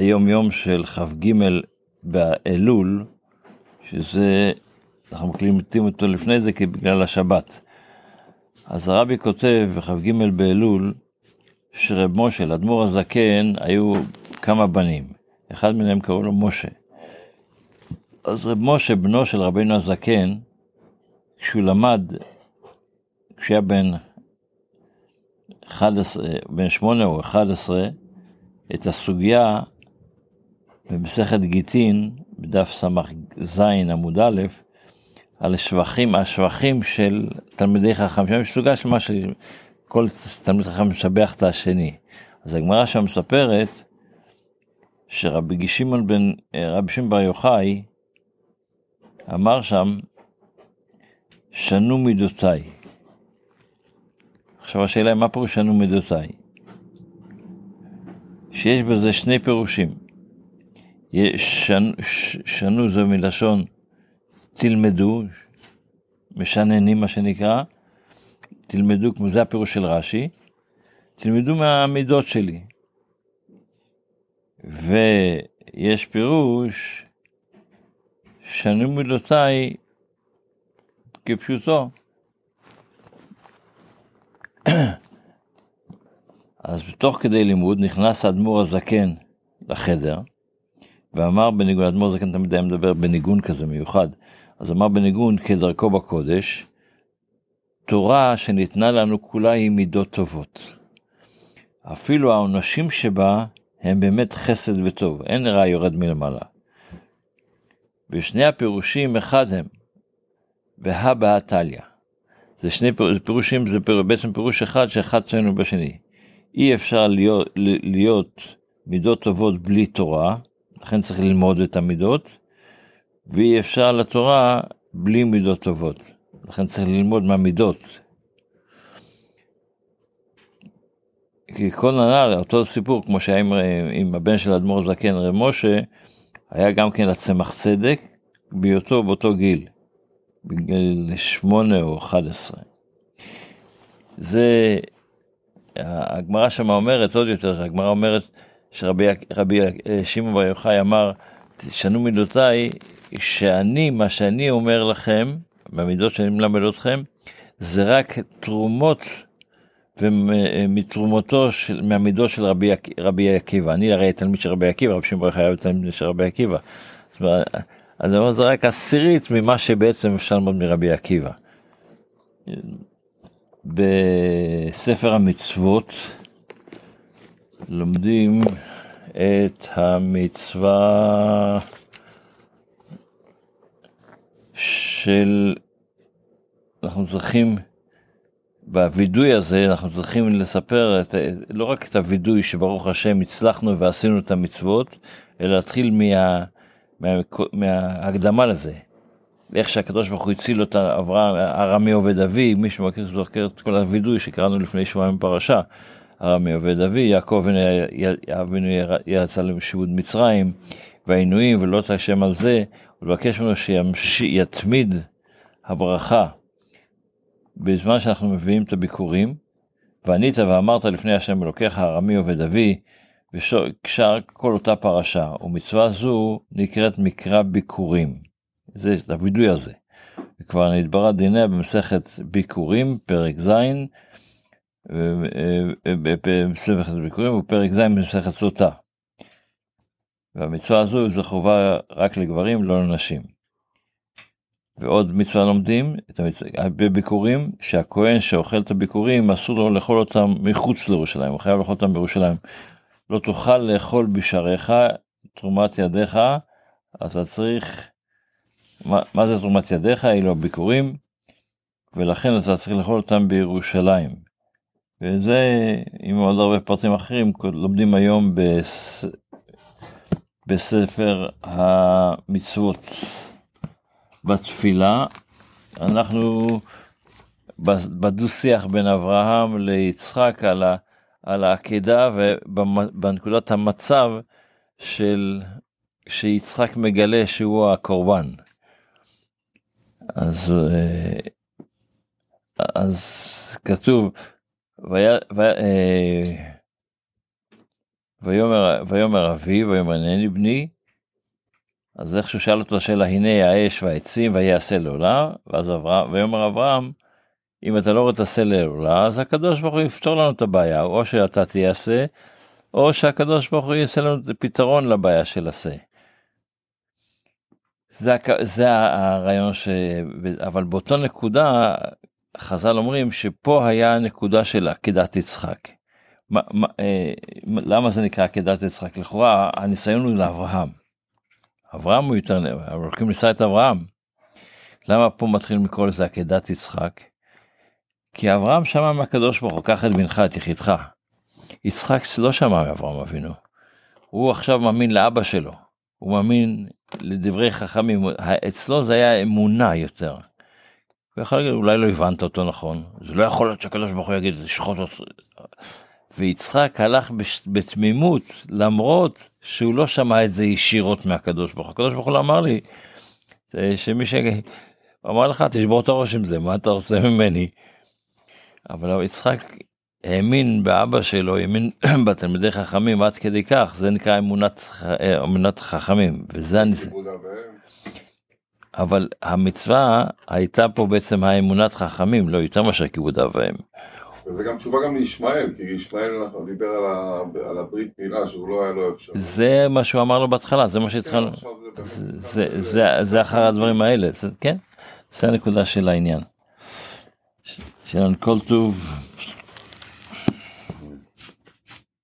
היום יום של כ"ג באלול, שזה, אנחנו מקליטים אותו לפני זה כי בגלל השבת. אז הרבי כותב בכ"ג באלול, שרב משה, לאדמו"ר הזקן, היו כמה בנים, אחד מהם קראו לו משה. אז רב משה, בנו של רבינו הזקן, כשהוא למד, כשהוא היה בן 11, בן 8 או 11, את הסוגיה במסכת גיטין, בדף ס"ז עמוד א', על השבחים, השבחים של תלמידי חכם, שם יש סוגה של מה שכל תלמיד חכם משבח את השני. אז הגמרא שם מספרת שרבי שמעון בן, רבי שמעון בר יוחאי אמר שם, שנו מידותיי. עכשיו השאלה היא מה פירוש שנו מידותיי? שיש בזה שני פירושים. שנו, שנו זה מלשון תלמדו, משננים מה שנקרא, תלמדו, כמו זה הפירוש של רש"י, תלמדו מהמידות שלי. ויש פירוש, שנו מידותיי כפשוטו. אז תוך כדי לימוד נכנס האדמו"ר הזקן לחדר, ואמר בניגון, האדמו"ר הזקן תמיד היה מדבר בניגון כזה מיוחד, אז אמר בניגון כדרכו בקודש, תורה שניתנה לנו כולה היא מידות טובות. אפילו העונשים שבה הם באמת חסד וטוב, אין רע יורד מלמעלה. ושני הפירושים אחד הם, והא בהא תליא. זה שני פירושים, זה בעצם פירוש אחד שאחד שלנו בשני. אי אפשר להיות, להיות מידות טובות בלי תורה, לכן צריך ללמוד את המידות, ואי אפשר לתורה בלי מידות טובות, לכן צריך ללמוד מהמידות. כי כל הנ"ל, אותו סיפור, כמו שהיה עם, עם הבן של אדמו"ר זקן, רב משה, היה גם כן הצמח צדק, בהיותו באותו גיל, בגיל שמונה או אחד עשרה. זה הגמרא שם אומרת עוד יותר, הגמרא אומרת שרבי שמעון בר יוחאי אמר, תשנו מידותיי, שאני, מה שאני אומר לכם, במידות שאני מלמד אתכם, זה רק תרומות ומתרומתו של, מהמידות של רבי, רבי עקיבא. אני הרי תלמיד של רבי עקיבא, רבי שמעון בר יוחאי היה תלמיד של רבי עקיבא. אז זה רק עשירית ממה שבעצם אפשר ללמוד מרבי עקיבא. בספר המצוות לומדים את המצווה של, אנחנו צריכים, בווידוי הזה אנחנו צריכים לספר את, לא רק את הווידוי שברוך השם הצלחנו ועשינו את המצוות, אלא להתחיל מה, מה, מההקדמה לזה. איך שהקדוש ברוך הוא הציל אותה, אברהם, ארמי עובד אבי, מי שמכיר את כל הווידוי שקראנו לפני שבועיים בפרשה, ארמי עובד אבי, יעקב אבינו יצא לשיבוד מצרים, והעינויים ולא את השם על זה, ולבקש ממנו שיתמיד הברכה בזמן שאנחנו מביאים את הביקורים, וענית ואמרת לפני השם אלוקיך ארמי עובד אבי, ושאר כל אותה פרשה, ומצווה זו נקראת מקרא ביקורים. זה הווידוי הזה. כבר נתברא דיניה במסכת ביקורים, פרק ז', במסכת ביקורים, ופרק ז' במסכת סוטה. והמצווה הזו זה חובה רק לגברים, לא לנשים. ועוד מצווה לומדים בביקורים, שהכהן שאוכל את הביקורים אסור לו לאכול אותם מחוץ לירושלים, הוא חייב לאכול אותם בירושלים. לא תוכל לאכול בשעריך תרומת ידיך, אז אתה צריך מה, מה זה תרומת ידיך? אלו הביקורים, ולכן אתה צריך לאכול אותם בירושלים. וזה, עם עוד הרבה פרטים אחרים, לומדים היום בס... בספר המצוות. בתפילה, אנחנו בדו-שיח בין אברהם ליצחק על, ה, על העקדה ובנקודת המצב של שיצחק מגלה שהוא הקורבן. אז, אה, אז כתוב, ויאמר, ויאמר אבי, ויאמר הנני בני, אז איך שהוא שאל אותו שאלה, הנה האש והעצים ויעשה לעולה, ואז אברהם, ויאמר אברהם, אם אתה לא רואה את עשה לעולה, אז הקדוש ברוך הוא יפתור לנו את הבעיה, או שאתה תעשה, או שהקדוש ברוך הוא יעשה לנו פתרון לבעיה של עשה. זה, זה הרעיון ש... אבל באותו נקודה, חז"ל אומרים שפה היה הנקודה של עקדת יצחק. מה, מה, אה, למה זה נקרא עקדת יצחק? לכאורה הניסיון הוא לאברהם. אברהם הוא יותר, הולכים ניסה את אברהם. למה פה מתחילים לקרוא לזה עקדת יצחק? כי אברהם שמע מהקדוש ברוך הוא, קח את בנך, את יחידך. יצחק לא שמע מאברהם אבינו. הוא עכשיו מאמין לאבא שלו. הוא מאמין לדברי חכמים. אצלו זה היה אמונה יותר. יכול להגיד, אולי לא הבנת אותו נכון. זה לא יכול להיות שהקדוש ברוך הוא יגיד, לשחוט אותו. ויצחק הלך בתמימות למרות שהוא לא שמע את זה ישירות מהקדוש ברוך הוא. הקדוש ברוך הוא לא אמר לי שמי ש... הוא אמר לך תשבור את הראש עם זה מה אתה עושה ממני. אבל יצחק האמין באבא שלו האמין בתלמידי חכמים עד כדי כך זה נקרא אמונת, אמונת חכמים וזה. אבל המצווה הייתה פה בעצם האמונת חכמים לא יותר מאשר כיבוד אב ואם. וזה גם תשובה גם לישמעאל, כי ישמעאל דיבר על, ה, על הברית מילה שהוא לא היה לו אפשרות. זה מה שהוא אמר לו בהתחלה, זה מה שהתחלנו. כן, זה, זה, זה, זה אחר הדברים האלה, זה, כן, זה הנקודה של העניין. שיהיה כל טוב.